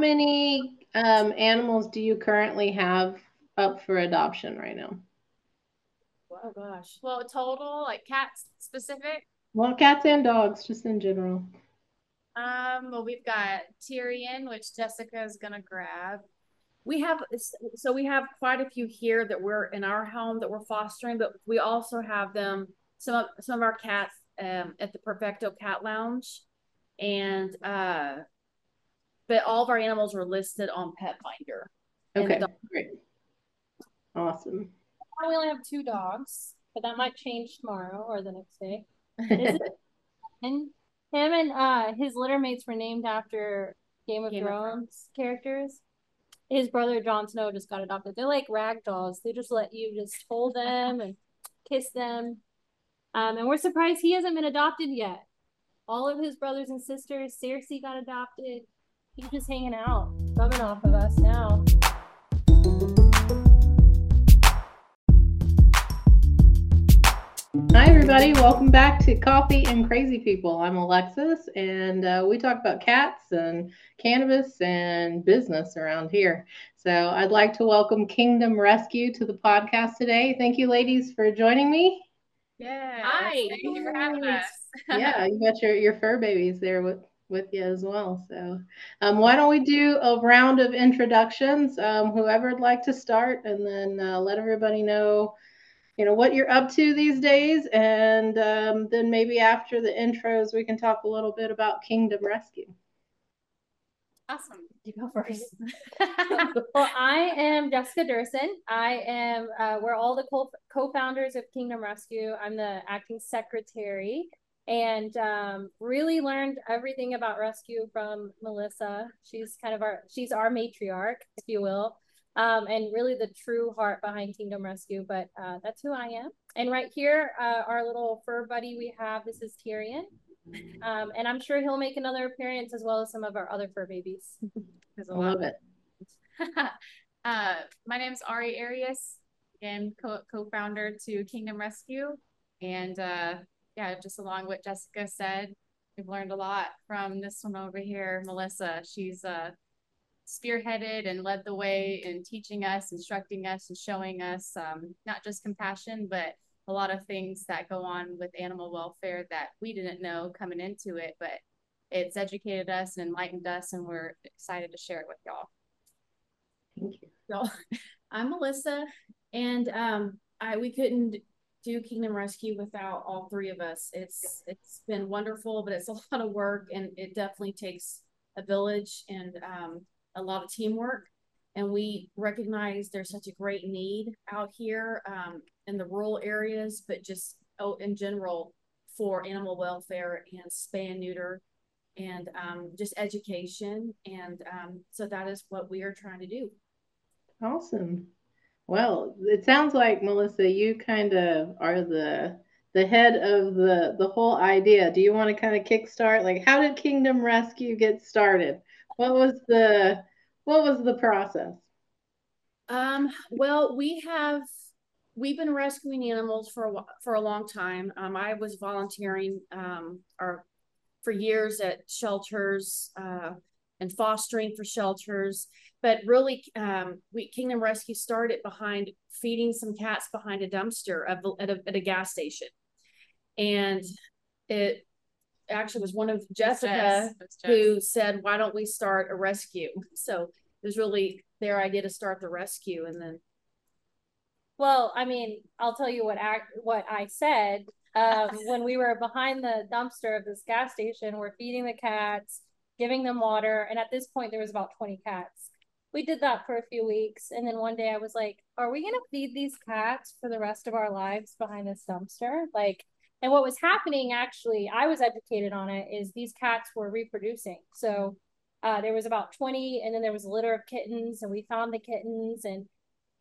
many um, animals do you currently have up for adoption right now? Oh gosh. Well, total like cats specific. Well, cats and dogs, just in general. Um, well, we've got Tyrion, which Jessica is gonna grab. We have so we have quite a few here that we're in our home that we're fostering, but we also have them some of some of our cats um, at the Perfecto Cat Lounge, and uh, but all of our animals are listed on Petfinder. Okay, great, awesome. We only have two dogs, but that might change tomorrow or the next day. and him and uh his litter mates were named after Game of Game Thrones of characters. His brother Jon Snow just got adopted. They're like rag dolls. They just let you just hold them and kiss them. Um, and we're surprised he hasn't been adopted yet. All of his brothers and sisters, Cersei got adopted. He's just hanging out, rubbing off of us now. Hi, everybody. Welcome back to Coffee and Crazy People. I'm Alexis, and uh, we talk about cats and cannabis and business around here. So I'd like to welcome Kingdom Rescue to the podcast today. Thank you, ladies, for joining me. Yeah. Hi. Thank you for having us. yeah, you got your, your fur babies there with, with you as well. So um, why don't we do a round of introductions? Um, whoever'd like to start, and then uh, let everybody know you know what you're up to these days. And um, then maybe after the intros we can talk a little bit about kingdom rescue. Awesome. You go first. Well i am jessica Dersen. I am uh, we're all the co- co-founders of kingdom rescue. I'm the acting secretary and um, really learned everything about rescue from melissa she's kind of our she's our matriarch if you will um, and really the true heart behind Kingdom Rescue. But uh, that's who I am. And right here, uh, our little fur buddy we have, this is Tyrion. Um, and I'm sure he'll make another appearance as well as some of our other fur babies. I love it. uh, my is Ari Arias, again, co- founder to Kingdom Rescue. And uh, yeah, just along what Jessica said, we've learned a lot from this one over here, Melissa. She's uh, spearheaded and led the way in teaching us, instructing us, and showing us um, not just compassion, but a lot of things that go on with animal welfare that we didn't know coming into it, but it's educated us and enlightened us, and we're excited to share it with y'all. Thank you. So, I'm Melissa, and um, I we couldn't do Kingdom Rescue without all three of us. It's it's been wonderful, but it's a lot of work, and it definitely takes a village. And um, a lot of teamwork. And we recognize there's such a great need out here um, in the rural areas, but just oh, in general for animal welfare and spay and neuter and um, just education. And um, so that is what we are trying to do. Awesome. Well, it sounds like Melissa, you kind of are the the head of the the whole idea. Do you want to kind of kickstart? Like, how did Kingdom Rescue get started? what was the what was the process? Um, well, we have we've been rescuing animals for a for a long time. Um, I was volunteering um, or for years at shelters uh, and fostering for shelters, but really, um, we Kingdom Rescue started behind feeding some cats behind a dumpster at a, at a gas station, and it actually was one of Jessica who said, "Why don't we start a rescue?" So it was really their idea to start the rescue, and then. Well, I mean, I'll tell you what act what I said um, when we were behind the dumpster of this gas station. We're feeding the cats, giving them water, and at this point there was about twenty cats. We did that for a few weeks, and then one day I was like, "Are we gonna feed these cats for the rest of our lives behind this dumpster?" Like and what was happening, actually, I was educated on it, is these cats were reproducing. So uh, there was about 20, and then there was a litter of kittens, and we found the kittens. And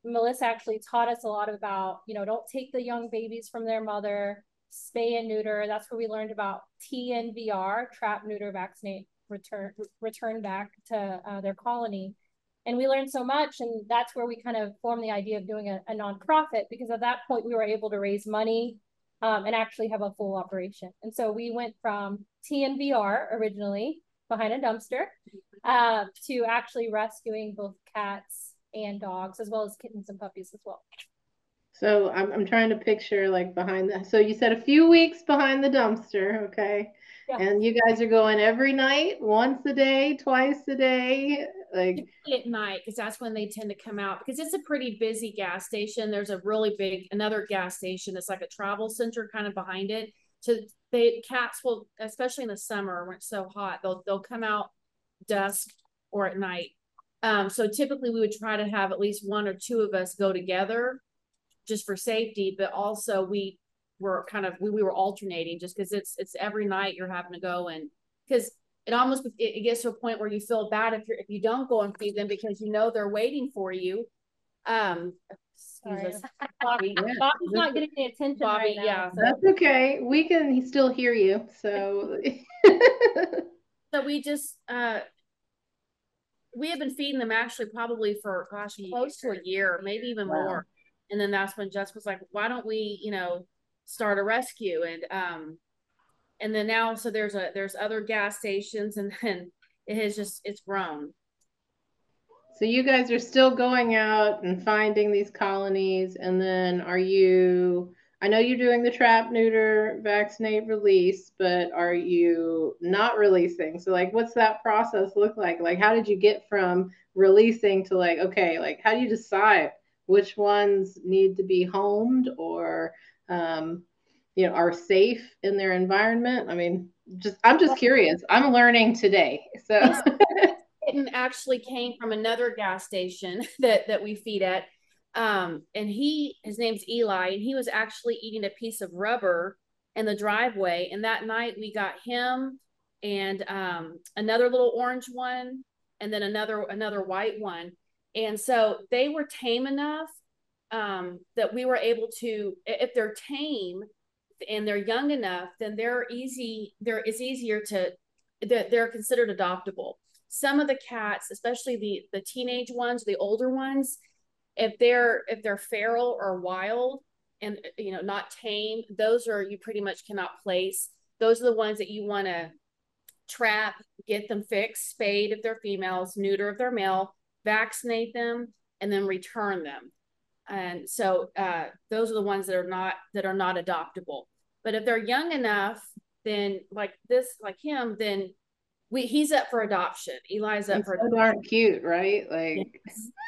Melissa actually taught us a lot about, you know, don't take the young babies from their mother, spay and neuter. That's where we learned about TNVR, trap, neuter, vaccinate, return, return back to uh, their colony. And we learned so much, and that's where we kind of formed the idea of doing a, a nonprofit because at that point we were able to raise money um, and actually have a full operation. And so we went from TNVR originally behind a dumpster uh, to actually rescuing both cats and dogs, as well as kittens and puppies as well. So I'm I'm trying to picture like behind the. So you said a few weeks behind the dumpster, okay? Yeah. And you guys are going every night, once a day, twice a day, like at night because that's when they tend to come out because it's a pretty busy gas station. There's a really big another gas station that's like a travel center kind of behind it. So they cats will, especially in the summer when it's so hot, they'll they'll come out dusk or at night. Um, so typically we would try to have at least one or two of us go together just for safety, but also we were kind of we, we were alternating just because it's it's every night you're having to go and because it almost it, it, gets to a point where you feel bad if you're if you don't go and feed them because you know they're waiting for you. Um, Sorry. Bobby, Yeah. Bobby's not getting the attention Bobby, right now. yeah. so- that's okay. We can still hear you. So so we just uh we have been feeding them actually probably for gosh close to a year, maybe even Wow. more. And then that's when Jess was like, "Why don't we, you know, start a rescue?" And um, and then now so there's a there's other gas stations, and then it has just it's grown. So you guys are still going out and finding these colonies, and then are you? I know you're doing the trap, neuter, vaccinate, release, but are you not releasing? So like, what's that process look like? Like, how did you get from releasing to like, okay, like, how do you decide which ones need to be homed or, um, you know, are safe in their environment? I mean, just I'm just curious. I'm learning today, so. kitten actually came from another gas station that that we feed at um and he his name's eli and he was actually eating a piece of rubber in the driveway and that night we got him and um another little orange one and then another another white one and so they were tame enough um that we were able to if they're tame and they're young enough then they're easy there it's easier to that they're considered adoptable. Some of the cats especially the the teenage ones the older ones if they're if they're feral or wild and you know not tame those are you pretty much cannot place. Those are the ones that you want to trap get them fixed spayed if they're females neuter if they're male vaccinate them and then return them and so uh, those are the ones that are not that are not adoptable but if they're young enough then like this like him then we he's up for adoption eli's up It's for so darn cute, right? Like,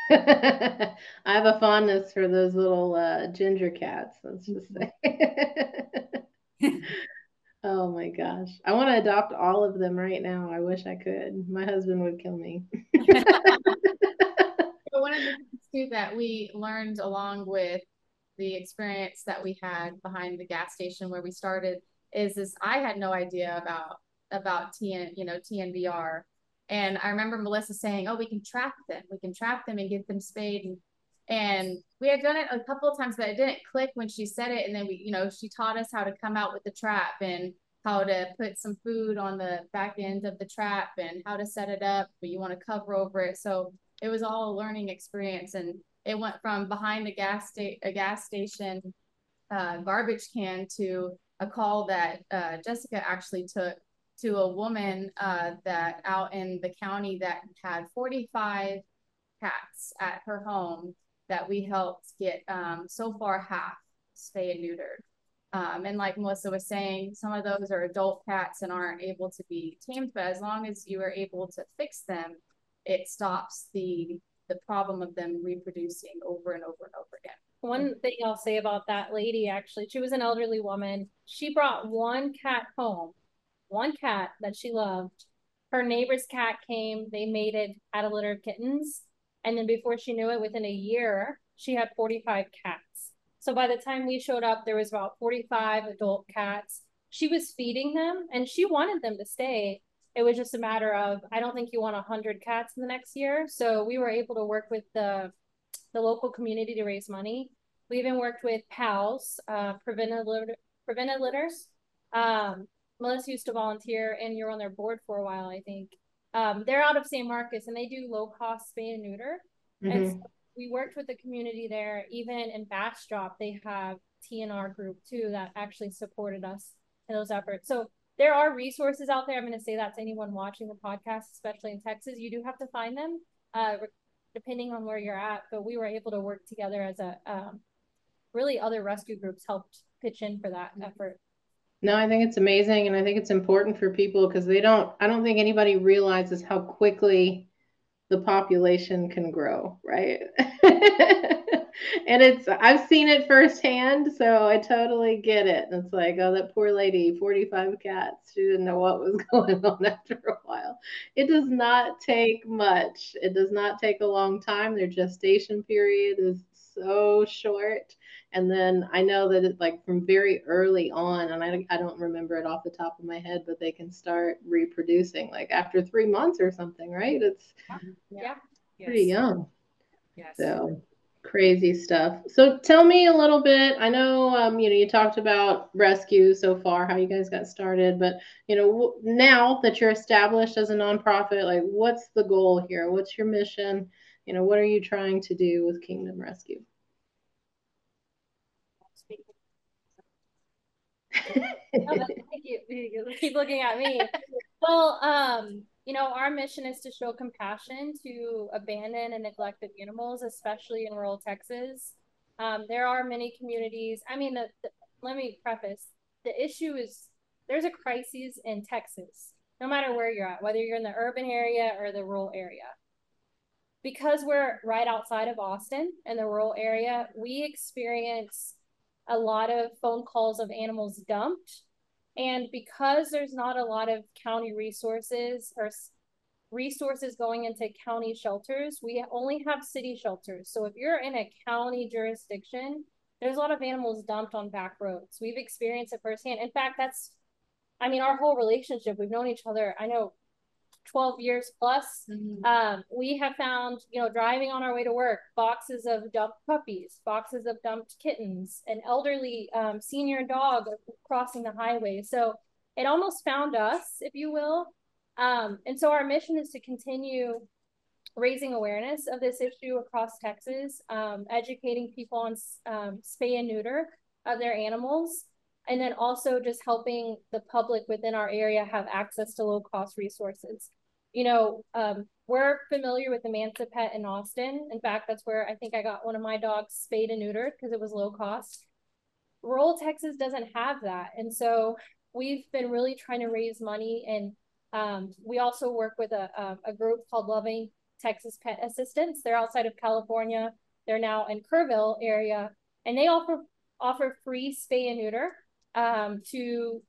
I have a fondness for those little uh, ginger cats. Let's just say. oh my gosh, I want to adopt all of them right now. I wish I could. My husband would kill me. One of the things too that we learned along with the experience that we had behind the gas station where we started is this I had no idea about about TN, you know, TNVR. And I remember Melissa saying, Oh, we can trap them. We can trap them and get them spayed. And, and we had done it a couple of times, but it didn't click when she said it. And then we, you know, she taught us how to come out with the trap and how to put some food on the back end of the trap and how to set it up, but you want to cover over it. So it was all a learning experience. And it went from behind a gas sta- a gas station uh, garbage can to a call that uh, Jessica actually took to a woman uh, that out in the county that had 45 cats at her home that we helped get um, so far half spay and neutered. Um, and like Melissa was saying, some of those are adult cats and aren't able to be tamed, but as long as you are able to fix them, it stops the the problem of them reproducing over and over and over again. One thing I'll say about that lady, actually, she was an elderly woman. She brought one cat home, one cat that she loved. Her neighbor's cat came, they mated, had a litter of kittens. And then before she knew it, within a year, she had 45 cats. So by the time we showed up, there was about 45 adult cats. She was feeding them and she wanted them to stay. It was just a matter of, I don't think you want 100 cats in the next year. So we were able to work with the the local community to raise money. We even worked with PALS, uh, preventive, litter, preventive litters. Um, Melissa used to volunteer and you're on their board for a while, I think. Um, they're out of San Marcos and they do low cost spay and neuter. And Mhm. so we worked with the community there. Even in Bastrop, they have TNR group too that actually supported us in those efforts. So there are resources out there. I'm going to say that to anyone watching the podcast, especially in Texas. You do have to find them, uh, depending on where you're at. But we were able to work together as a um, really other rescue groups helped pitch in for that effort. No, I think it's amazing, and I think it's important for people because they don't. I don't think anybody realizes how quickly the population can grow, right? and it's I've seen it firsthand, so I totally get it. It's like, oh, that poor lady, 45 cats. She didn't know what was going on after a while. It does not take much. It does not take a long time. Their gestation period is so short and then I know that it's like from very early on, and I, I don't remember it off the top of my head, but they can start reproducing like after three months or something, right? It's Yeah. pretty Yes. young. Yes. So crazy stuff. So tell me a little bit. I know um, you know you talked about rescue so far, how you guys got started, but you know w- now that you're established as a nonprofit, like what's the goal here? What's your mission? You know, what are you trying to do with Kingdom Rescue? Oh, thank you. You Keep looking at me. Well, um, you know, our mission is to show compassion to abandoned and neglected animals, especially in rural Texas. Um, there are many communities. I mean, the, the, let me preface the issue is there's a crisis in Texas, no matter where you're at, whether you're in the urban area or the rural area. Because we're right outside of Austin in the rural area, we experience a lot of phone calls of animals dumped. And because there's not a lot of county resources or resources going into county shelters, we only have city shelters. So if you're in a county jurisdiction, there's a lot of animals dumped on back roads. We've experienced it firsthand. In fact, that's, I mean, our whole relationship, we've known each other, I know 12 years plus. Mhm. Um, we have found, you know, driving on our way to work, boxes of dumped puppies, boxes of dumped kittens, an elderly um, senior dog crossing the highway. So it almost found us, if you will. Um, and so our mission is to continue raising awareness of this issue across Texas, um, educating people on um, spay and neuter of their animals, and then also just helping the public within our area have access to low cost resources. You know, um, we're familiar with the Pet in Austin. In fact, that's where I think I got one of my dogs spayed and neutered because it was low cost. Rural Texas doesn't have that. And so we've been really trying to raise money. And um, we also work with a, a, a group called Loving Texas Pet Assistance. They're outside of California. They're now in Kerrville area, and they offer offer free spay and neuter um, to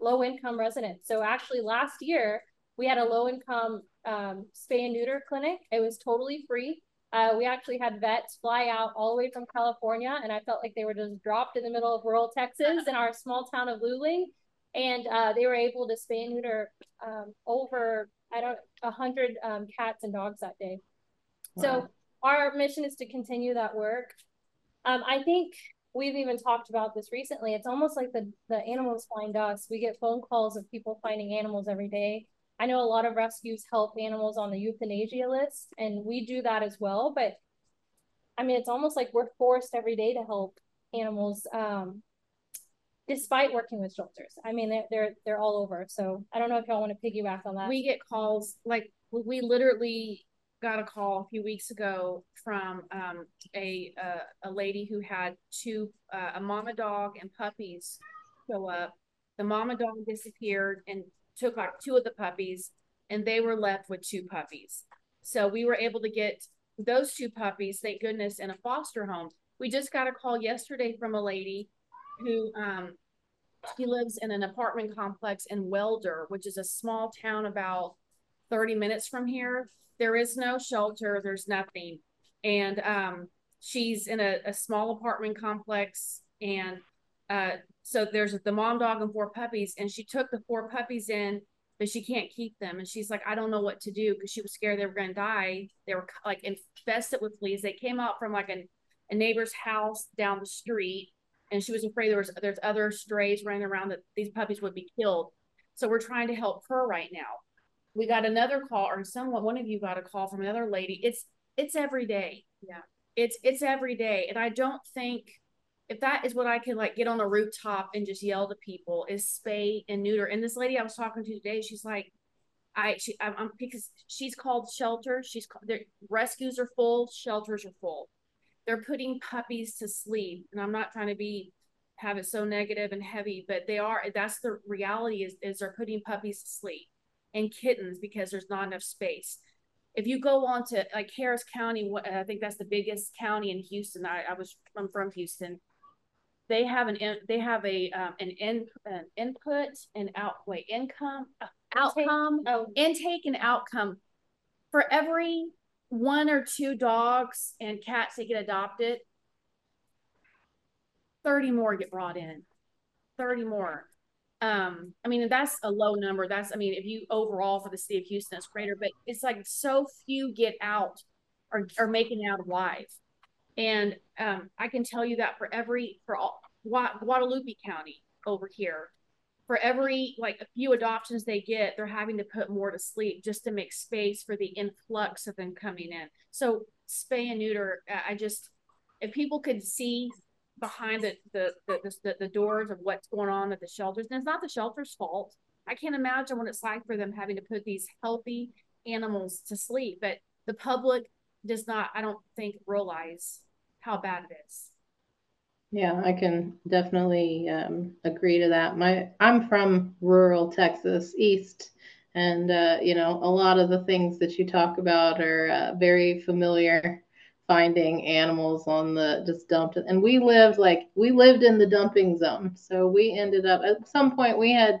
low income residents. So actually, last year we had a low income um, spay and neuter clinic. It was totally free. Uh, we actually had vets fly out all the way from California, and I felt like they were just dropped in the middle of rural Texas in our small town of Luling, and uh, they were able to spay and neuter um, over I don't a hundred um, cats and dogs that day. So our mission is to continue that work. Um, I think we've even talked about this recently. It's almost like the the animals find us. We get phone calls of people finding animals every day. I know a lot of rescues help animals on the euthanasia list, and we do that as well. But I mean, it's almost like we're forced every day to help animals, um, despite working with shelters. I mean, they're they're they're all over. So I don't know if y'all want to piggyback on that. We get calls, like, we- we literally got a call a few weeks ago from, um, a, a, a lady who had two, uh, a mama dog and puppies show up. The mama dog disappeared and took like two of the puppies, and they were left with two puppies. So we were able to get those two puppies, thank goodness, in a foster home. We just got a call yesterday from a lady who, um, she lives in an apartment complex in Waelder, which is a small town about thirty minutes from here. There is no shelter, there's nothing. And um, she's in a, a small apartment complex and uh, so there's the mom dog and four puppies and she took the four puppies in, but she can't keep them. And she's like, I don't know what to do because she was scared they were going to die. They were like infested with fleas. They came out from like an, a neighbor's house down the street and she was afraid there was there's other strays running around that these puppies would be killed. So we're trying to help her right now. We got another call, or someone, one of you got a call from another lady. It's it's every day. Yeah. It's it's every day, and I don't think if that is what I can like get on a rooftop and just yell to people is spay and neuter. And this lady I was talking to today, she's like, I she I'm, I'm because she's called shelter. She's called their rescues are full, shelters are full. They're putting puppies to sleep, and I'm not trying to be have it so negative and heavy, but they are. That's the reality is is they're putting puppies to sleep and kittens because there's not enough space. If you go on to like Harris County, I think that's the biggest county in Houston. I, I was I'm from Houston they have an in, they have a um, an in an input and out wait income uh, outcome oh. intake and outcome for every one or two dogs and cats that get adopted 30 more get brought in 30 more um i mean that's a low number that's i mean if you overall for the city of houston it's greater but it's like so few get out or, or making out alive and um, I can tell you that for every for all Guadalupe County over here, for every like a few adoptions they get, they're having to put more to sleep just to make space for the influx of them coming in. So spay and neuter, I just if people could see behind the the the, the, the doors of what's going on at the shelters, and it's not the shelter's fault. I can't imagine what it's like for them having to put these healthy animals to sleep, but the public does not, I don't think, realize how bad it is. Yeah, I can definitely um, agree to that. My I'm from rural Texas, east, and uh, you know a lot of the things that you talk about are uh, very familiar. Finding animals on the just dumped, and we lived like we lived in the dumping zone. So we ended up at some point we had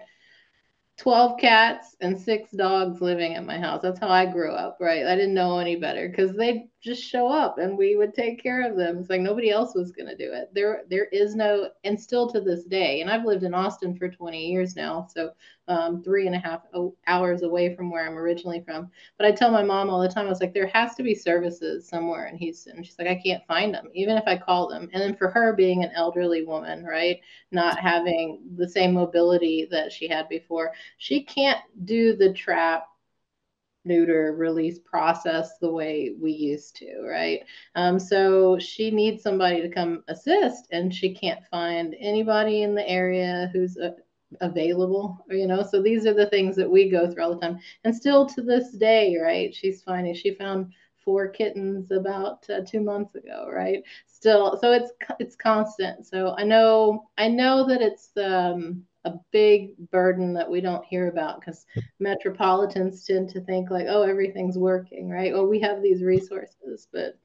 12 cats and six dogs living at my house. That's how I grew up, right? I didn't know any better because they'd just show up and we would take care of them. It's like nobody else was going to do it. There, there is no, and still to this day, and I've lived in Austin for 20 years now. So um, three and a half hours away from where I'm originally from. But I tell my mom all the time, I was like, there has to be services somewhere in Houston. She's like, I can't find them, even if I call them. And then for her being an elderly woman, right, not having the same mobility that she had before, she can't do the trap neuter release process the way we used to, right? Um, so she needs somebody to come assist, and she can't find anybody in the area who's a, available you know? So these are the things that we go through all the time. And still to this day right she's finding she found four kittens about uh, two months ago right? Still so it's it's constant. So i know i know that it's um a big burden that we don't hear about because metropolitans tend to think like oh everything's working right oh we have these resources but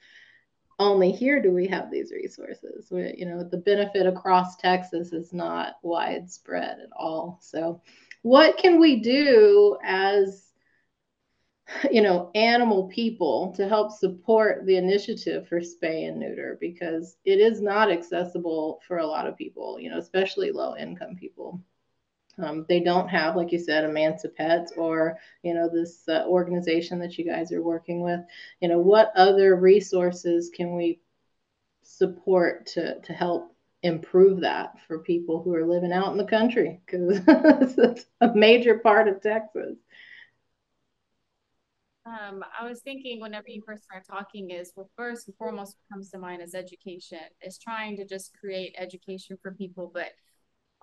only here do we have these resources. We, you know, the benefit across Texas is not widespread at all. So, what can we do as you know, animal people to help support the initiative for spay and neuter because it is not accessible for a lot of people, you know, especially low income people. Um, they don't have, like you said, Emancipets or, you know, this uh, organization that you guys are working with. You know, what other resources can we support to, to help improve that for people who are living out in the country? Because it's a major part of Texas. Um, I was thinking whenever you first started talking is well, first and foremost what comes to mind is education, is trying to just create education for people, but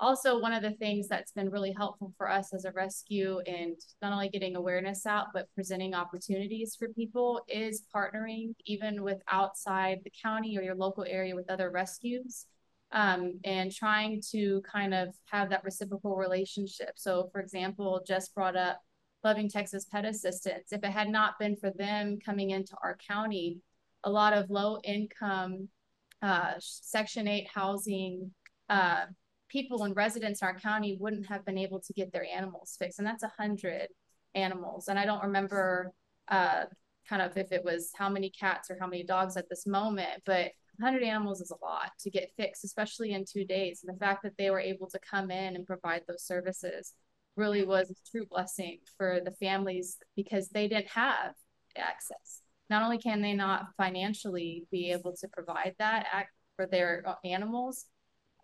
also one of the things that's been really helpful for us as a rescue and not only getting awareness out but presenting opportunities for people is partnering even with outside the county or your local area with other rescues um, and trying to kind of have that reciprocal relationship. So for example just brought up loving texas pet assistance. If it had not been for them coming into our county a lot of low income uh, section 8 housing uh, people and residents in our county wouldn't have been able to get their animals fixed. And that's a hundred animals. And I don't remember uh, kind of if it was how many cats or how many dogs at this moment, but 100 animals is a lot to get fixed, especially in two days. And the fact that they were able to come in and provide those services really was a true blessing for the families because they didn't have access. Not only can they not financially be able to provide that for their uh, animals,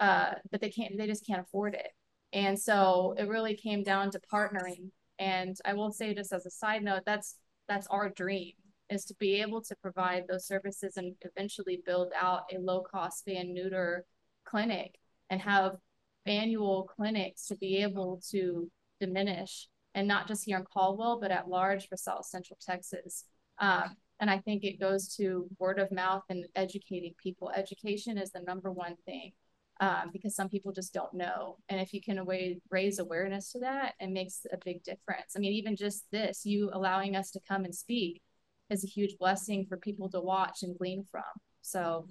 uh, but they can't, they just can't afford it. And so it really came down to partnering. And I will say just as a side note, that's, that's our dream is to be able to provide those services and eventually build out a low cost and neuter clinic and have annual clinics to be able to diminish and not just here in Caldwell, but at large for South Central Texas. Um, and I think it goes to word of mouth and educating people. Education is the number one thing um, because some people just don't know. And if you can away, raise awareness to that, it makes a big difference. I mean, even just this, you allowing us to come and speak is a huge blessing for people to watch and glean from. So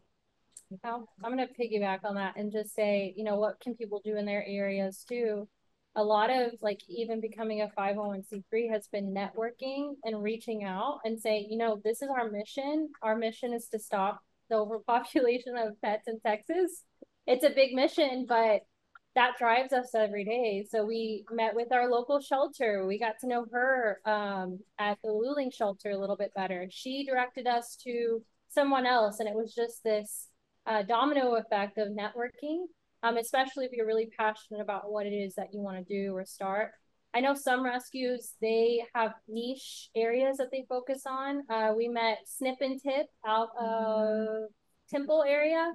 I'm going to piggyback on that and just say, you know, what can people do in their areas too? A lot of like even becoming a 501c3 has been networking and reaching out and saying, you know, this is our mission. Our mission is to stop the overpopulation of pets in Texas. It's a big mission, but that drives us every day. So we met with our local shelter. We got to know her um, at the Luling shelter a little bit better. She directed us to someone else, and it was just this uh, domino effect of networking, um, especially if you're really passionate about what it is that you want to do or start. I know some rescues, they have niche areas that they focus on. Uh, we met Snip and Tip out of Temple area,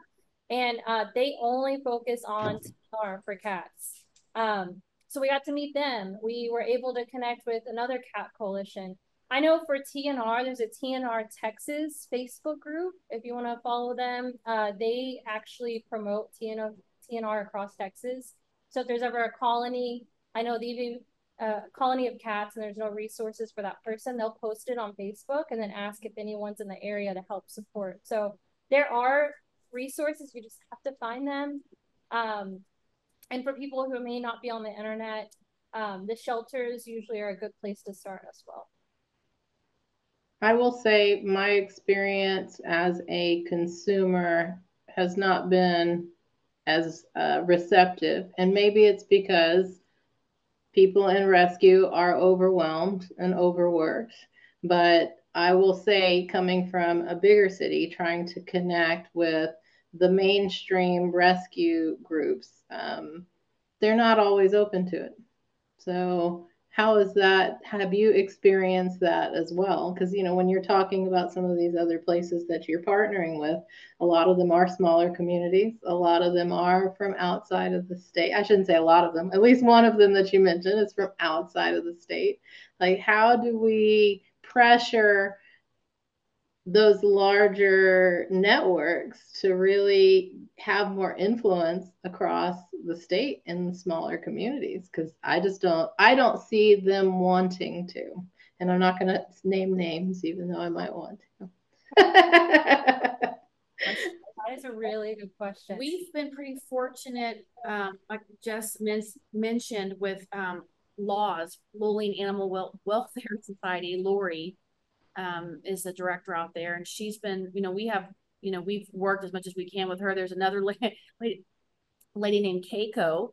and uh, they only focus on TNR for cats. Um, so we got to meet them. We were able to connect with another cat coalition. I know for TNR, there's a TNR Texas Facebook group. If you want to follow them, uh, they actually promote TNR, TNR across Texas. So if there's ever a colony, I know the uh, colony of cats and there's no resources for that person, they'll post it on Facebook and then ask if anyone's in the area to help support. So there are resources, you just have to find them. Um, and for people who may not be on the internet, um, the shelters usually are a good place to start as well. I will say my experience as a consumer has not been as uh, receptive. And maybe it's because people in rescue are overwhelmed and overworked. But I will say, coming from a bigger city, trying to connect with the mainstream rescue groups, um, they're not always open to it. So how is that have you experienced that as well? Because you know when you're talking about some of these other places that you're partnering with a lot of them are smaller communities. A lot of them are from outside of the state. I shouldn't say a lot of them. At least one of them that you mentioned is from outside of the state. Like how do we pressure those larger networks to really have more influence across the state and smaller communities because i just don't i don't see them wanting to. And i'm not going to name names even though i might want to. That is a really good question. We've been pretty fortunate um, like jess men- mentioned with um, laws Luling animal Wel- welfare society lori um, is the director out there, and she's been, you know, we have, you know, we've worked as much as we can with her. There's another lady, lady named Keiko.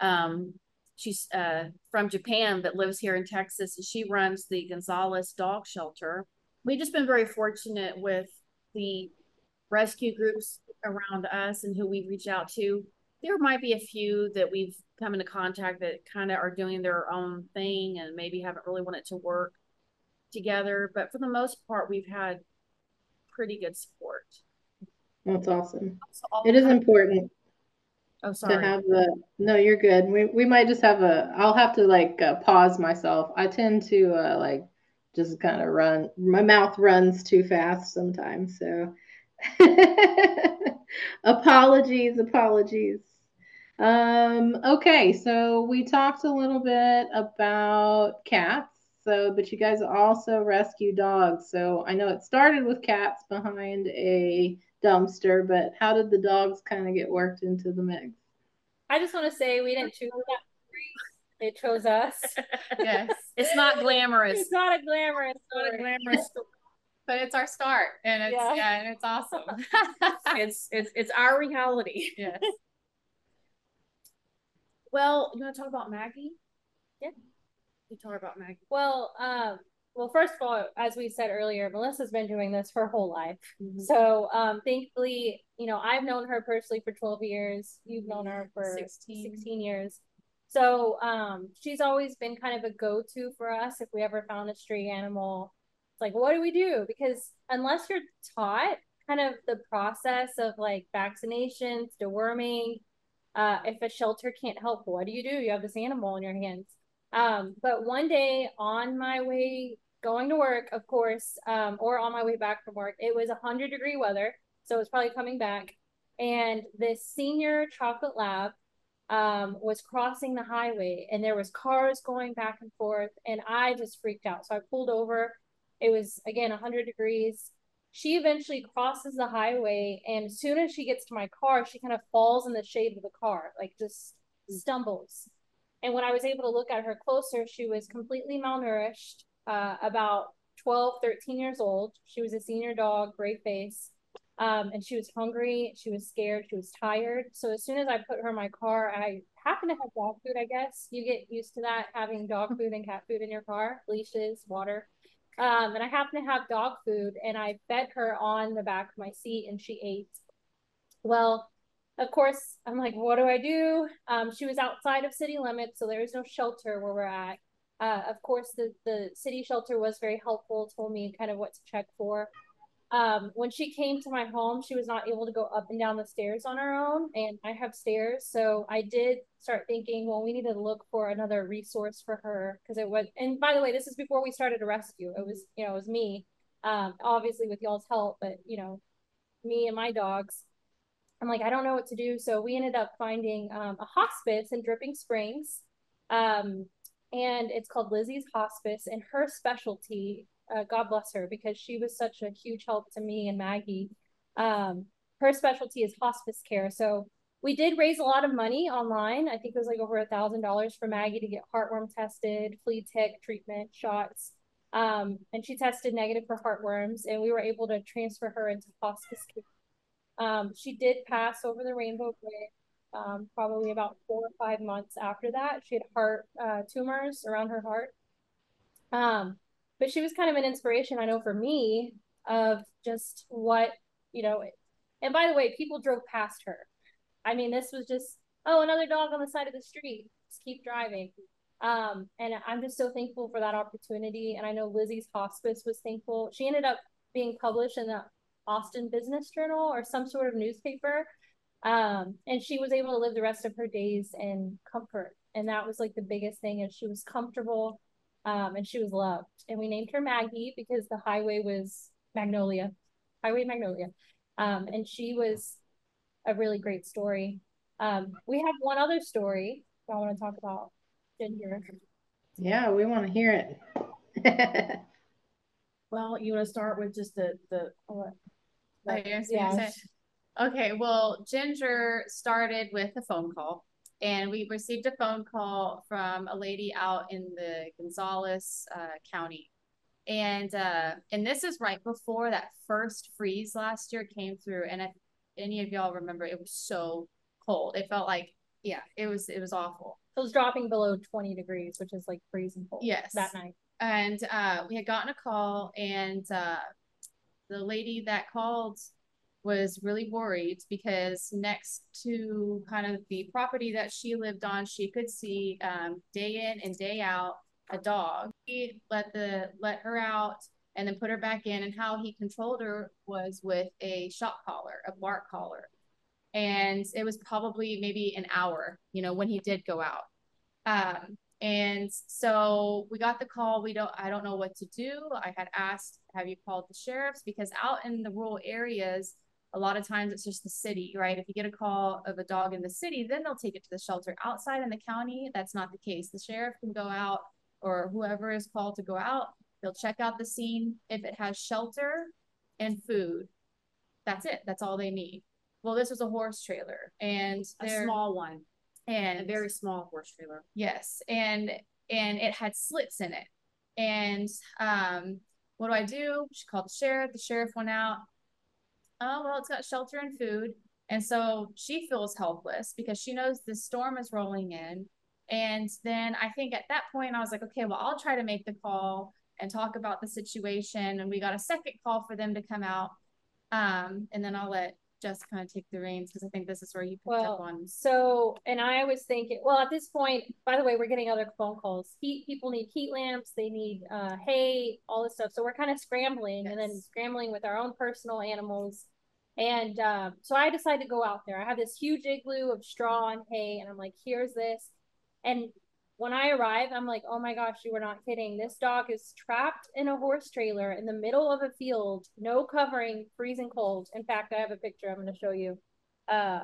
Um, she's uh, from Japan but lives here in Texas, and she runs the Gonzales Dog Shelter. We've just been very fortunate with the rescue groups around us and who we reach out to. There might be a few that we've come into contact that kind of are doing their own thing and maybe haven't really wanted to work together, but for the most part, we've had pretty good support. That's awesome. it is important. Oh, sorry. To have the no, you're good. We we might just have a. I'll have to like uh, pause myself. I tend to uh, like just kind of run. My mouth runs too fast sometimes. So apologies, apologies. Um, okay, so we talked a little bit about cats so, but you guys also rescue dogs. So I know it started with cats behind a dumpster, but how did the dogs kind of get worked into the mix? I just want to say we didn't choose that. They chose us. yes. It's not glamorous. It's not a glamorous story. Not a glamorous story. But it's our start and it's yeah, yeah and it's awesome. it's it's it's our reality. Yes. Well, you want to talk about Maggie? Yeah You talk about Maggie? Well, um, well, first of all, as we said earlier, Melissa's been doing this her whole life. Mm-hmm. So, um, thankfully, you know, I've known her personally for 12 years. You've known her for 16, 16 years. So, um, she's always been kind of a go-to for us if we ever found a stray animal. It's like, what do we do? Because unless you're taught kind of the process of like vaccinations, deworming. Uh, if a shelter can't help, what do you do? You have this animal in your hands. Um, but one day on my way going to work, of course, um, or on my way back from work, it was 100 degree weather. So it was probably coming back. And this senior chocolate lab um, was crossing the highway and there was cars going back and forth and I just freaked out. So I pulled over. It was again 100 degrees. She eventually crosses the highway and as soon as she gets to my car, she kind of falls in the shade of the car, like just stumbles. And when I was able to look at her closer, she was completely malnourished, uh, about 12, 13 years old. She was a senior dog, gray face. Um, and she was hungry, she was scared, she was tired. So as soon as I put her in my car, I happen to have dog food, I guess. You get used to that having dog food and cat food in your car, leashes, water. Um, and I happened to have dog food and I fed her on the back of my seat and she ate. Well, of course, I'm like, what do I do? Um, she was outside of city limits, so there was no shelter where we're at. Uh, of course, the, the city shelter was very helpful, told me kind of what to check for. Um, when she came to my home, she was not able to go up and down the stairs on her own, and I have stairs, so I did start thinking, well, we need to look for another resource for her because it was. And by the way, this is before we started a rescue. It was, you know, it was me, um, obviously with y'all's help, but you know, me and my dogs. I'm like, I don't know what to do, so we ended up finding um, a hospice in Dripping Springs. Um, and it's called Lizzie's Hospice, and her specialty uh, God bless her, because she was such a huge help to me and Maggie. Um, her specialty is hospice care. So we did raise a lot of money online. I think it was like over a thousand dollars for Maggie to get heartworm tested, flea tick treatment, shots. Um, and she tested negative for heartworms, and we were able to transfer her into hospice care. Um, she did pass over the rainbow bridge um, probably about four or five months after that. She had heart uh, tumors around her heart. Um, but she was kind of an inspiration, I know, for me of just what, you know, and by the way, people drove past her. I mean, this was just, oh, another dog on the side of the street. Just keep driving. Um, and I'm just so thankful for that opportunity. And I know Lizzie's hospice was thankful. She ended up being published in the Austin Business Journal or some sort of newspaper. Um, and she was able to live the rest of her days in comfort. And that was like the biggest thing is she was comfortable um, and she was loved. And we named her Maggie because the highway was Magnolia, Highway Magnolia. Um, and she was a really great story. Um, we have one other story I want to talk about. Ginger. Yeah, we want to hear it. well, you want to start with just the the. What? Oh, yeah. Okay, well, Ginger started with a phone call and we received a phone call from a lady out in the Gonzales uh, County. And uh, and this is right before that first freeze last year came through. And if any of y'all remember, it was so cold. It felt like, yeah, it was it was awful. It was dropping below 20 degrees, which is like freezing cold. Yes. That night. And uh, we had gotten a call, and uh, the lady that called was really worried because next to kind of the property that she lived on, she could see um, day in and day out a dog. He let the let her out and then put her back in, and how he controlled her was with a shock collar, a bark collar, and it was probably maybe an hour, you know, when he did go out. Um, and so we got the call. We don't, I don't know what to do. I had asked, have you called the sheriffs? Because out in the rural areas, a lot of times it's just the city, right? If you get a call of a dog in the city, then they'll take it to the shelter. Outside in the county, that's not the case. The sheriff can go out or whoever is called to go out, they'll check out the scene. If it has shelter and food, that's it. That's all they need. Well, this was a horse trailer and a small one and a very small horse trailer. Yes. And and it had slits in it. And um what do I do? She called the sheriff. The sheriff went out oh, well, it's got shelter and food. And so she feels helpless because she knows the storm is rolling in. And then I think at that point, I was like, okay, well, I'll try to make the call and talk about the situation. And we got a second call for them to come out. Um, and then I'll let Jess kind of take the reins because I think this is where you picked Well, up on. So, and I was thinking, well, at this point, by the way, we're getting other phone calls. Heat people need heat lamps, they need uh hay, all this stuff. So we're kind of scrambling and then scrambling with our own personal animals. And um, so I decided to go out there. I have this huge igloo of straw and hay, and I'm like, here's this. And when I arrive, I'm like, oh my gosh, you were not kidding. This dog is trapped in a horse trailer in the middle of a field, no covering, freezing cold. In fact, I have a picture I'm going to show you. Uh,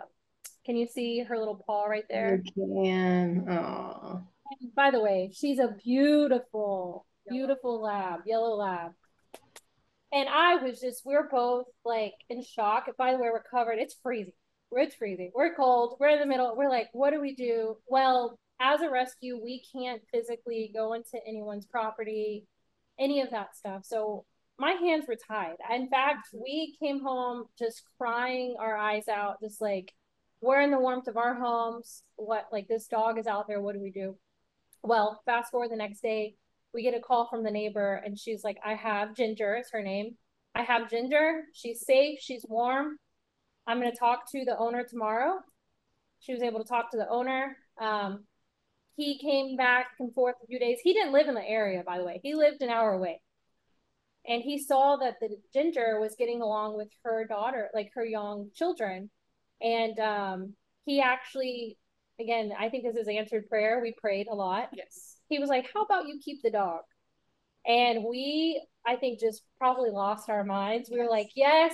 can you see her little paw right there? You can. Oh, And by the way, she's a beautiful, beautiful lab, yellow lab. And I was just, we're both like in shock. By the way, we're covered. It's freezing. It's freezing. We're cold. We're in the middle. We're like, what do we do? Well, as a rescue, we can't physically go into anyone's property, any of that stuff. So my hands were tied. In fact, we came home just crying our eyes out, just like, we're in the warmth of our homes. What, like, this dog is out there. What do we do? Well, fast forward the next day, we get a call from the neighbor, and she's like, I have Ginger, is her name. I have Ginger. She's safe. She's warm. I'm going to talk to the owner tomorrow. She was able to talk to the owner. Um, he came back and forth a few days. He didn't live in the area, by the way. He lived an hour away. And he saw that the ginger was getting along with her daughter, like her young children. And um, he actually, again, I think this is answered prayer. We prayed a lot. Yes. He was like, How about you keep the dog? And we, I think, just probably lost our minds. We were like, Yes,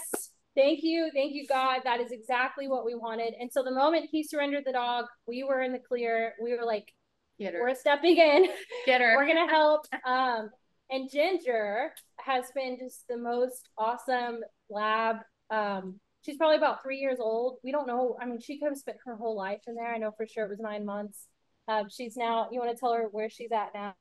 thank you. Thank you, God. That is exactly what we wanted. And so the moment he surrendered the dog, we were in the clear. We were like, Get her. We're stepping in. Get her. We're gonna help. Um, and Ginger has been just the most awesome lab. Um, she's probably about three years old. We don't know. I mean, she could have spent her whole life in there. I know for sure it was nine months. Um, she's now. You want to tell her where she's at now?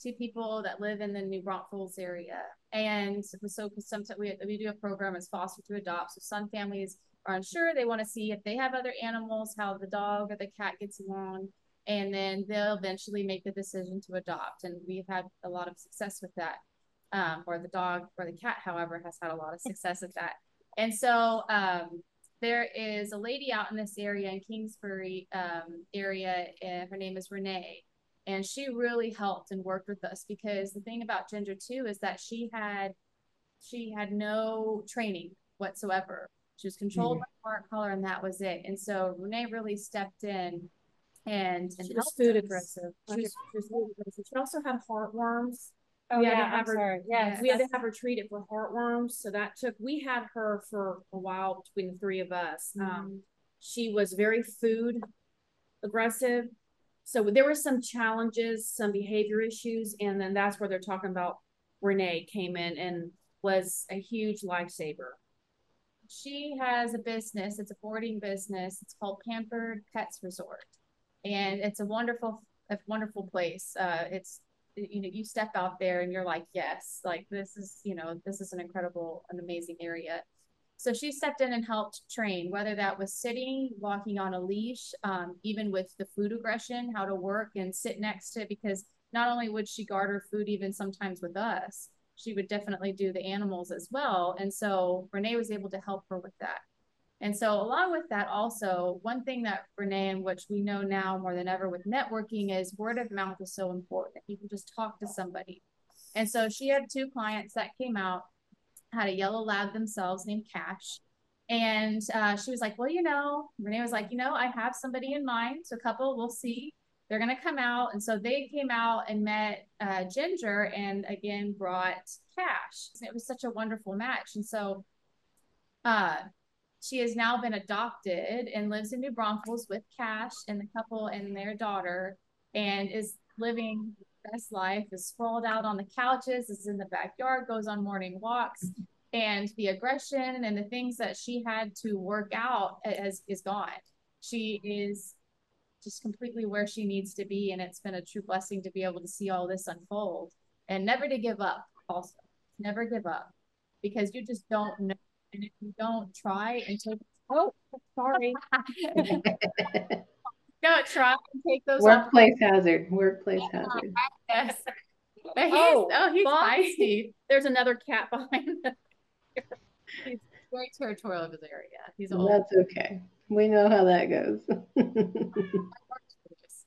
To people that live in the New Braunfels area. And so sometimes we, we do a program as foster to adopt. So some families are unsure. They want to see if they have other animals, how the dog or the cat gets along. And then they'll eventually make the decision to adopt. And we've had a lot of success with that. Um, or the dog or the cat, however, has had a lot of success with that. And so um, there is a lady out in this area in Kingsbury um, area, and her name is Renee and she really helped and worked with us because the thing about ginger too is that she had she had no training whatsoever she was controlled Mhm. by heart color and that was it and so renee really stepped in and, and She was helped food us. aggressive. She was, she was food aggressive. She also had heartworms. Oh We had to yeah, I'm have her- sorry. Yes, we had to have her treated for heartworms. So that took, we had her for a while between the three of us. Um, she was very food aggressive. So there were some challenges, some behavior issues, and then that's where they're talking about Renee came in and was a huge lifesaver. she has a business it's a boarding business it's called pampered pets resort. And it's a wonderful a wonderful place. Uh it's you know you step out there and you're like yes like this is you know this is an incredible an amazing area so she stepped in and helped train whether that was sitting walking on a leash um, even with the food aggression how to work and sit next to because not only would she guard her food even sometimes with us she would definitely do the animals as well. And so Renee was able to help her with that. And so along with that, also one thing that Renee and which we know now more than ever with networking is word of mouth is so important. You can just talk to somebody. And so she had two clients that came out, had a yellow lab themselves named Cash. And uh, she was like, well, you know, Renee was like, you know, I have somebody in mind. So a couple, we'll see they're going to come out. And so they came out and met uh, Ginger and again brought Cash. It was such a wonderful match. And so uh, she has now been adopted and lives in New Braunfels with Cash and the couple and their daughter and is living best life, is sprawled out on the couches, is in the backyard, goes on morning walks. And the aggression and the things that she had to work out has, is gone. She is just completely where she needs to be. And it's been a true blessing to be able to see all this unfold and never to give up, also. Never give up because you just don't know. And if you don't try and take, oh, sorry, don't try and take those Workplace hazard. Workplace hazard. Yes. But he's, Oh, oh, he's Fox. feisty. There's another cat behind them. He's very territorial of his area. He's old. That's okay. We know how that goes.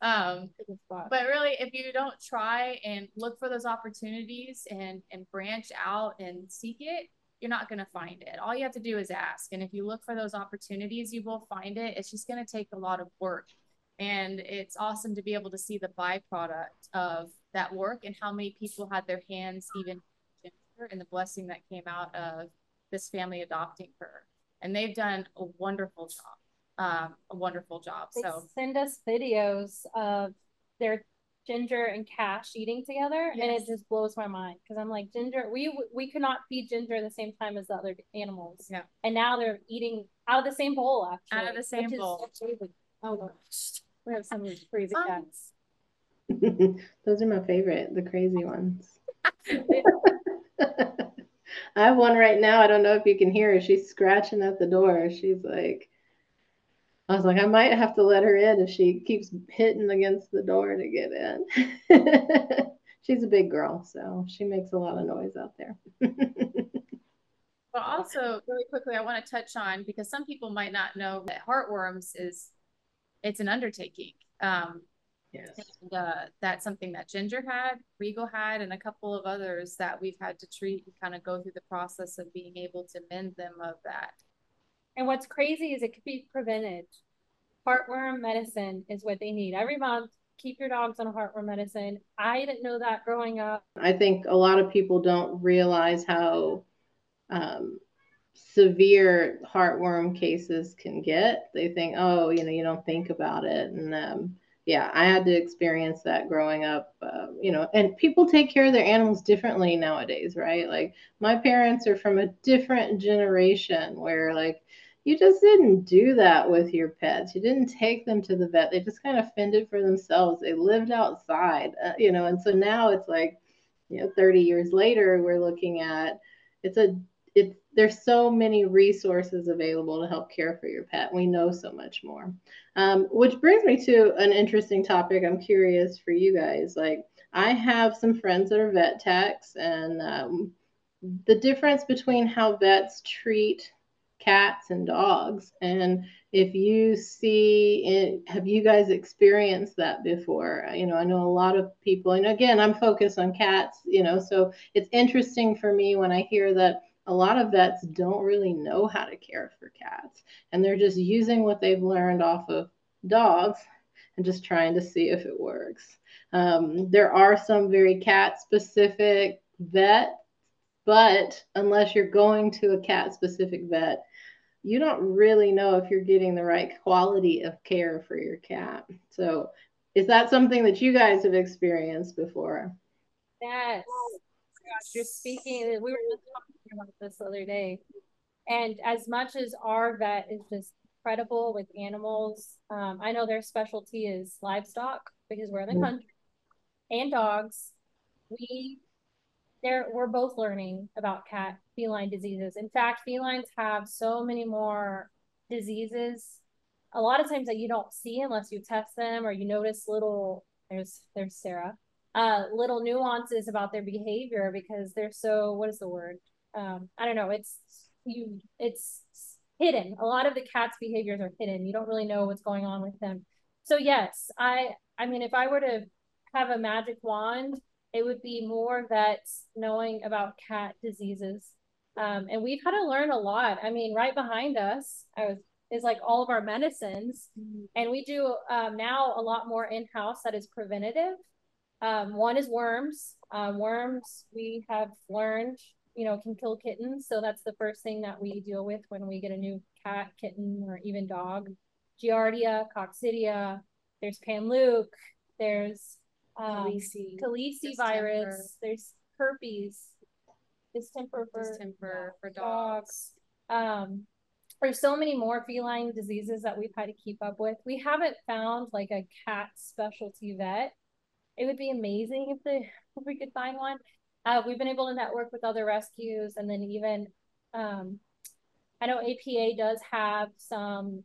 Um, but really, if you don't try and look for those opportunities and and branch out and seek it, you're not going to find it. All you have to do is ask. And if you look for those opportunities, you will find it. It's just going to take a lot of work. And it's awesome to be able to see the byproduct of that work and how many people had their hands even and the blessing that came out of this family adopting her. And they've done a wonderful job. Um, a wonderful job. They So send us videos of their Ginger and Cash eating together, and it just blows my mind because I'm like, Ginger, we we could not feed Ginger the same time as the other animals. Yeah. And now they're eating out of the same bowl, actually. Out of the same is bowl. oh gosh, we have some crazy Um, cats. Those are my favorite, the crazy ones. I have one right now. I don't know if you can hear her. She's scratching at the door. She's like, I was like, I might have to let her in if she keeps hitting against the door to get in. She's a big girl, so she makes a lot of noise out there. But also, really quickly, I want to touch on because some people might not know that heartworms is it's an undertaking. Um, yes. and, uh, that's something that Ginger had, Regal had, and a couple of others that we've had to treat and kind of go through the process of being able to mend them of that. And what's crazy is it could be prevented. Heartworm medicine is what they need every month. Keep your dogs on heartworm medicine. I didn't know that growing up. I think a lot of people don't realize how um, severe heartworm cases can get. They think, oh, you know, you don't think about it. And um, yeah, I had to experience that growing up, uh, you know, and people take care of their animals differently nowadays, right? Like my parents are from a different generation where, like, you just didn't do that with your pets. You didn't take them to the vet. They just kind of fended for themselves. They lived outside, uh, you know, and so now it's like, you know, 30 years later, we're looking at it's a it's there's so many resources available to help care for your pet. We know so much more. Um, which brings me to an interesting topic. I'm curious for you guys. Like, I have some friends that are vet techs, and um, the difference between how vets treat cats and dogs, and if you see it, have you guys experienced that before? You know, I know a lot of people, and again, I'm focused on cats, you know, so it's interesting for me when I hear that a lot of vets don't really know how to care for cats and they're just using what they've learned off of dogs and just trying to see if it works. Um, there are some very cat specific vet, but unless you're going to a cat specific vet, you don't really know if you're getting the right quality of care for your cat. So, is that something that you guys have experienced before? Yes. Gosh, you're speaking. We were just talking about this the other day. And as much as our vet is just incredible with animals, um, I know their specialty is livestock because we're in the Mm. country and dogs. We there we're both learning about cat feline diseases. In fact, felines have so many more diseases a lot of times that you don't see unless you test them or you notice little there's there's Sarah uh little nuances about their behavior because they're so what is the word um i don't know it's you it's hidden. A lot of the cat's behaviors are hidden. You don't really know what's going on with them. So yes i i mean if i were to have a magic wand it would be more vets knowing about cat diseases. Um and we've had to learn a lot. I mean right behind us i was is like all of our medicines. And we do um, now a lot more in-house that is preventative. Um, one is worms. Um, worms, we have learned, you know, can kill kittens. So that's the first thing that we deal with when we get a new cat, kitten, or even dog. Giardia, coccidia, there's panleuk, there's um, Calici. Calici virus, there's herpes, distemper for Distemper for dogs. um, there's so many more feline diseases that we've had to keep up with. We haven't found like a cat specialty vet. It would be amazing if the if we could find one. Uh, we've been able to network with other rescues, and then even um, I know APA does have some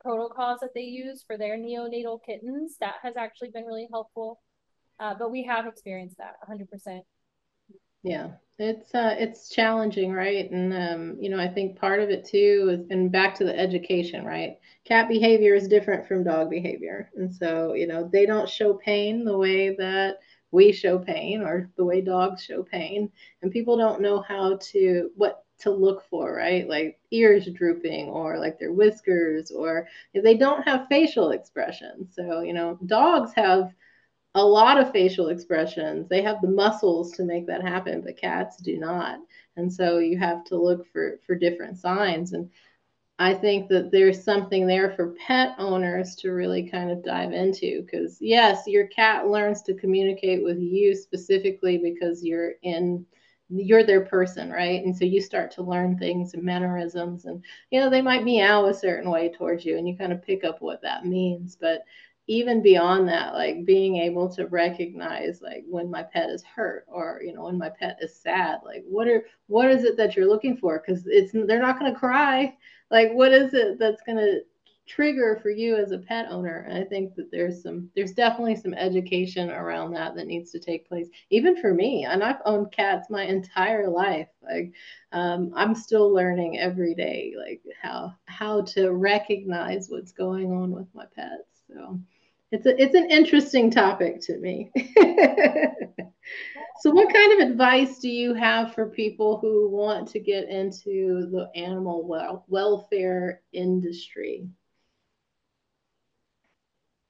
protocols that they use for their neonatal kittens. That has actually been really helpful. Uh, but we have experienced that 100%. Yeah, it's uh it's challenging, right? And um, you know, I think part of it too is and back to the education, right? Cat behavior is different from dog behavior. And so, you know, they don't show pain the way that we show pain or the way dogs show pain. And people don't know how to what to look for, right? Like ears drooping or like their whiskers or they don't have facial expressions. So, you know, dogs have a lot of facial expressions. They have the muscles to make that happen, but cats do not. And so you have to look for for different signs and I think that there's something there for pet owners to really kind of dive into because yes, your cat learns to communicate with you specifically because you're in you're their person, right? And so you start to learn things and mannerisms and you know, they might meow a certain way towards you and you kind of pick up what that means, but even beyond that like being able to recognize like when my pet is hurt or you know when my pet is sad like what are what is it that you're looking for? Because it's they're not going to cry. Like what is it that's going to trigger for you as a pet owner? And i think that there's some there's definitely some education around that that needs to take place even for me. And i've owned cats my entire life. Like um, i'm still learning every day like how how to recognize what's going on with my pets so it's a, it's an interesting topic to me. so what kind of advice do you have for people who want to get into the animal well, welfare industry?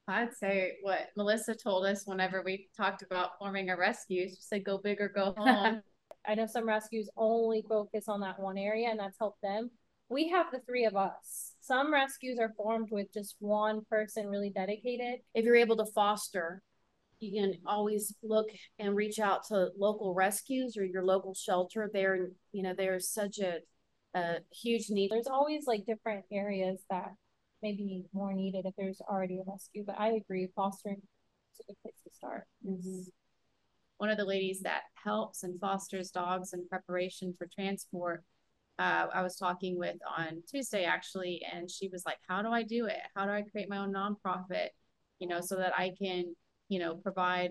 I'd say what Melissa told us whenever we talked about forming a rescue. She said, "Go big or go home." I know some rescues only focus on that one area, and that's helped them. We have the three of us some rescues are formed with just one person really dedicated. If you're able to foster, you can always look and reach out to local rescues or your local shelter. There, you know, there's such a, a huge need. There's always like different areas that may be more needed if there's already a rescue. But I agree, fostering is a good place to start. Mm-hmm. One of the ladies that helps and fosters dogs in preparation for transport uh, I was talking with on Tuesday actually, and she was like, "How do I do it? How do I create my own nonprofit? You know, so that I can, you know, provide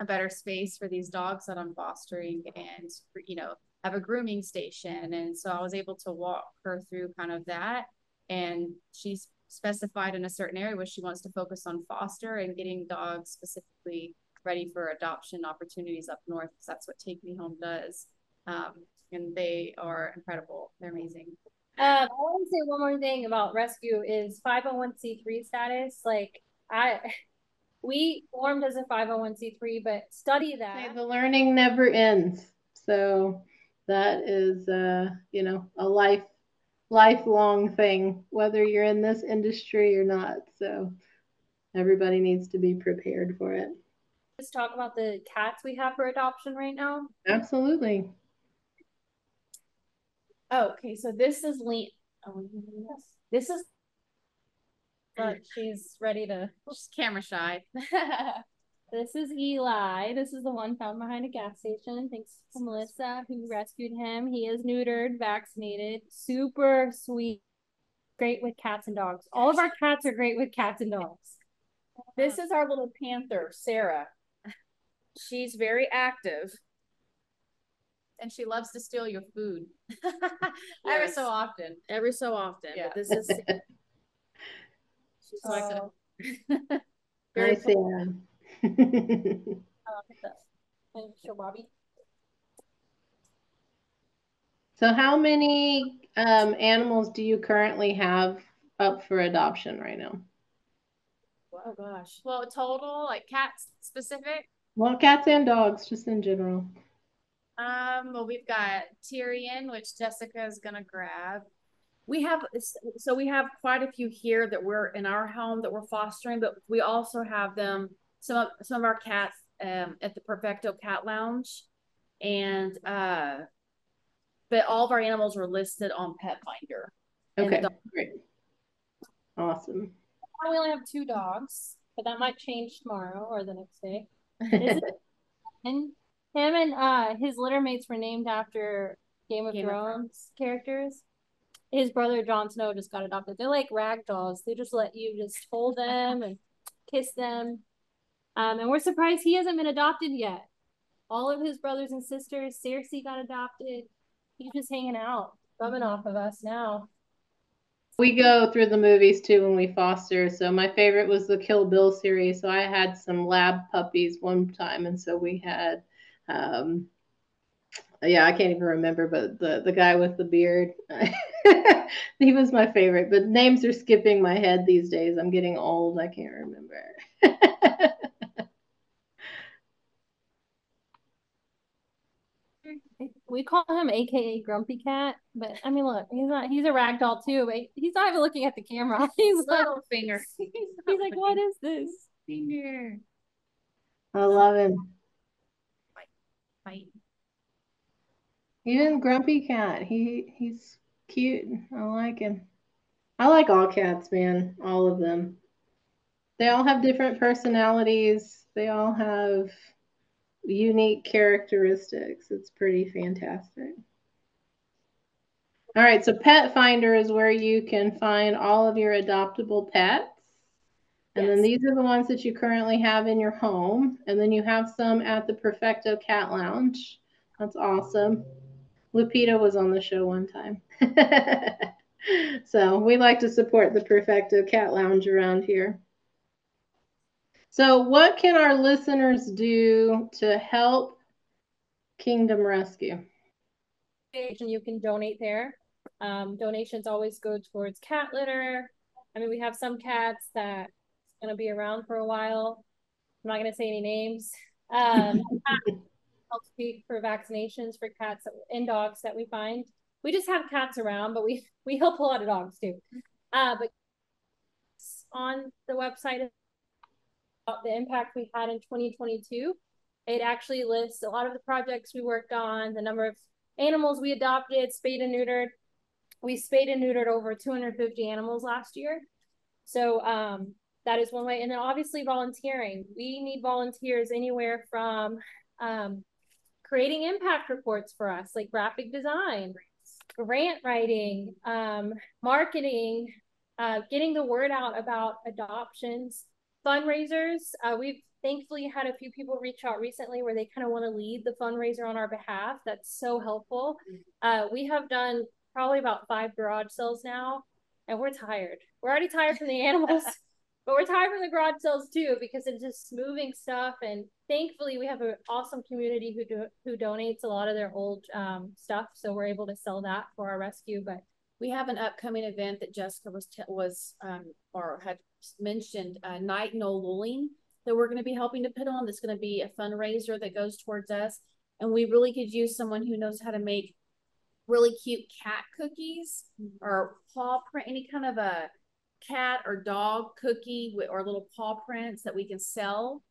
a better space for these dogs that I'm fostering, and you know, have a grooming station." And so I was able to walk her through kind of that, and she's specified in a certain area where she wants to focus on foster and getting dogs specifically ready for adoption opportunities up north because that's what Take Me Home does. Um, and they are incredible. They're amazing. Um, I want to say one more thing about rescue is 501c3 status. Like I, we formed as a 501c3, but study that. Okay, the learning never ends. So that is, uh, you know, a life, lifelong thing, whether you're in this industry or not. So everybody needs to be prepared for it. Let's talk about the cats we have for adoption right now. Absolutely. Oh, okay. So this is Lean. Oh, yes. This is. But she's ready to. She's camera shy. this is Eli. This is the one found behind a gas station. Thanks to Melissa who rescued him. He is neutered, vaccinated, super sweet, great with cats and dogs. All of our cats are great with cats and dogs. This is our little panther, Sarah. She's very active and she loves to steal your food every so often. Every so often. Yeah. But this is she's like oh. very nice Sam. show Bobby. So how many um, animals do you currently have up for adoption right now? Oh gosh. Well, total like cats specific. Well, cats and dogs, just in general. Um, well, we've got Tyrion, which Jessica is gonna grab. We have so we have quite a few here that we're in our home that we're fostering, but we also have them some of some of our cats um, at the Perfecto Cat Lounge, and uh, but all of our animals are listed on Petfinder. Okay, great, awesome. We only have two dogs, but that might change tomorrow or the next day. and him and uh his litter mates were named after Game of Game Thrones of characters. His brother Jon Snow just got adopted. They're like rag dolls. They just let you just hold them and kiss them. Um, and we're surprised he hasn't been adopted yet. All of his brothers and sisters, Cersei got adopted. He's just hanging out, rubbing off of us now. We go through the movies too when we foster. So my favorite was the Kill Bill series. So I had some lab puppies one time, and so we had, um, yeah, I can't even remember, but the the guy with the beard, he was my favorite. But names are skipping my head these days. I'm getting old. I can't remember. we call him AKA Grumpy Cat, but I mean, look, he's not, he's a rag doll too, but he's not even looking at the camera. He's Little like, finger. He's, he's like, what is this? Finger. I love him. Fight. Even Grumpy Cat, he he's cute. I like him. I like all cats, man. All of them. They all have different personalities. They all have unique characteristics. It's pretty fantastic. All right, so Petfinder is where you can find all of your adoptable pets. And yes. then these are the ones that you currently have in your home. And then you have some at the Perfecto Cat Lounge. That's awesome. Lupita was on the show one time. so we like to support the Perfecto Cat Lounge around here. So, what can our listeners do to help Kingdom Rescue? You can donate there. Um, donations always go towards cat litter. I mean, we have some cats that going to be around for a while. I'm not going to say any names. Um, help speak for vaccinations for cats and dogs that we find. We just have cats around, but we we help a lot of dogs too. Uh, but on the website about the impact we had in 2022. It actually lists a lot of the projects we worked on, the number of animals we adopted, spayed and neutered. We spayed and neutered over 250 animals last year. So um, that is one way. And then obviously volunteering. We need volunteers anywhere from um, creating impact reports for us, like graphic design, grant writing, um, marketing, uh, getting the word out about adoptions, fundraisers. Uh, we've thankfully had a few people reach out recently where they kind of want to lead the fundraiser on our behalf. That's so helpful. Uh, we have done probably about five garage sales now, and we're tired. We're already tired from the animals, but we're tired from the garage sales too because it's just moving stuff. And thankfully, we have an awesome community who do, who donates a lot of their old um, stuff, so we're able to sell that for our rescue. But we have an upcoming event that Jessica was was um, or had mentioned uh, Night No Luling that we're going to be helping to put on. That's going to be a fundraiser that goes towards us, and we really could use someone who knows how to make really cute cat cookies mm-hmm. or paw print, any kind of a cat or dog cookie or little paw prints that we can sell.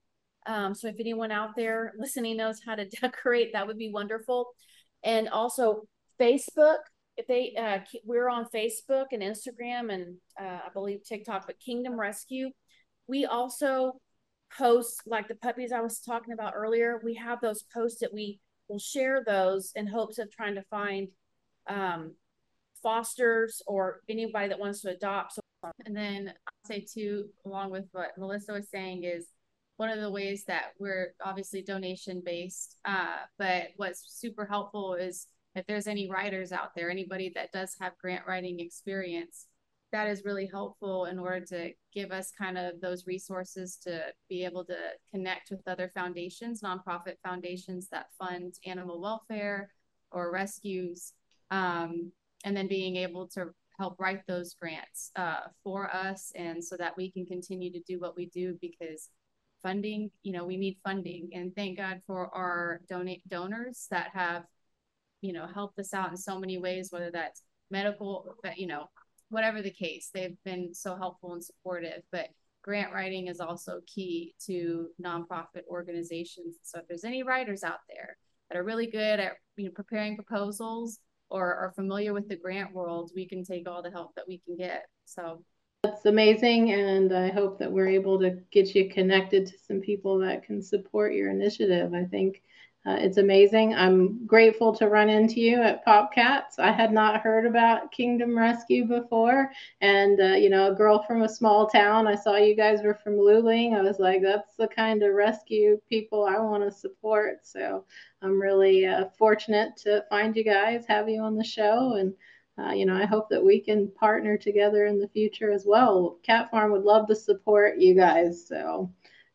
Um, so if anyone out there listening knows how to decorate, that would be wonderful. And also Facebook, if they uh, we're on Facebook and Instagram and uh, I believe TikTok, but Kingdom Rescue. We also post like the puppies I was talking about earlier. We have those posts that we will share those in hopes of trying to find um, fosters or anybody that wants to adopt. So, and then I'll say too, along with what Melissa was saying, is one of the ways that we're obviously donation based. Uh, but what's super helpful is if there's any writers out there, anybody that does have grant writing experience, that is really helpful in order to give us kind of those resources to be able to connect with other foundations, nonprofit foundations that fund animal welfare or rescues, um, and then being able to help write those grants uh, for us and so that we can continue to do what we do because funding you know we need funding and thank god for our donate donors that have you know, helped us out in so many ways, whether that's medical, but you know, whatever the case, they've been so helpful and supportive. But grant writing is also key to nonprofit organizations. So if there's any writers out there that are really good at you know preparing proposals or are familiar with the grant world, we can take all the help that we can get. So that's amazing, and I hope that we're able to get you connected to some people that can support your initiative. I think uh, it's amazing. I'm grateful to run into you at Popcats. I had not heard about Kingdom Rescue before. And, uh, you know, a girl from a small town, I saw you guys were from Luling. I was like, that's the kind of rescue people I want to support. So I'm really uh, fortunate to find you guys, have you on the show. And, uh, you know, I hope that we can partner together in the future as well. Cat Pharm would love to support you guys. So,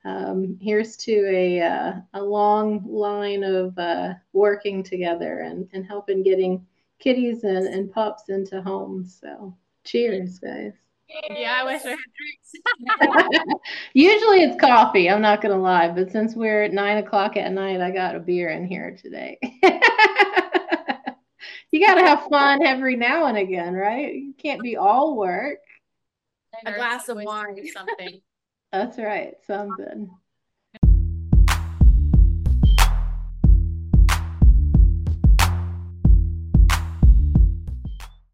um, here's to a, uh, a long line of uh, working together and, and helping getting kitties and, and pups into homes. So cheers, guys. Yeah, I wish I had drinks. Usually it's coffee, I'm not going to lie, but since we're at nine o'clock at night, I got a beer in here today. you got to have fun every now and again, right? You can't be all work. A glass of wine. Or something. That's right. Something.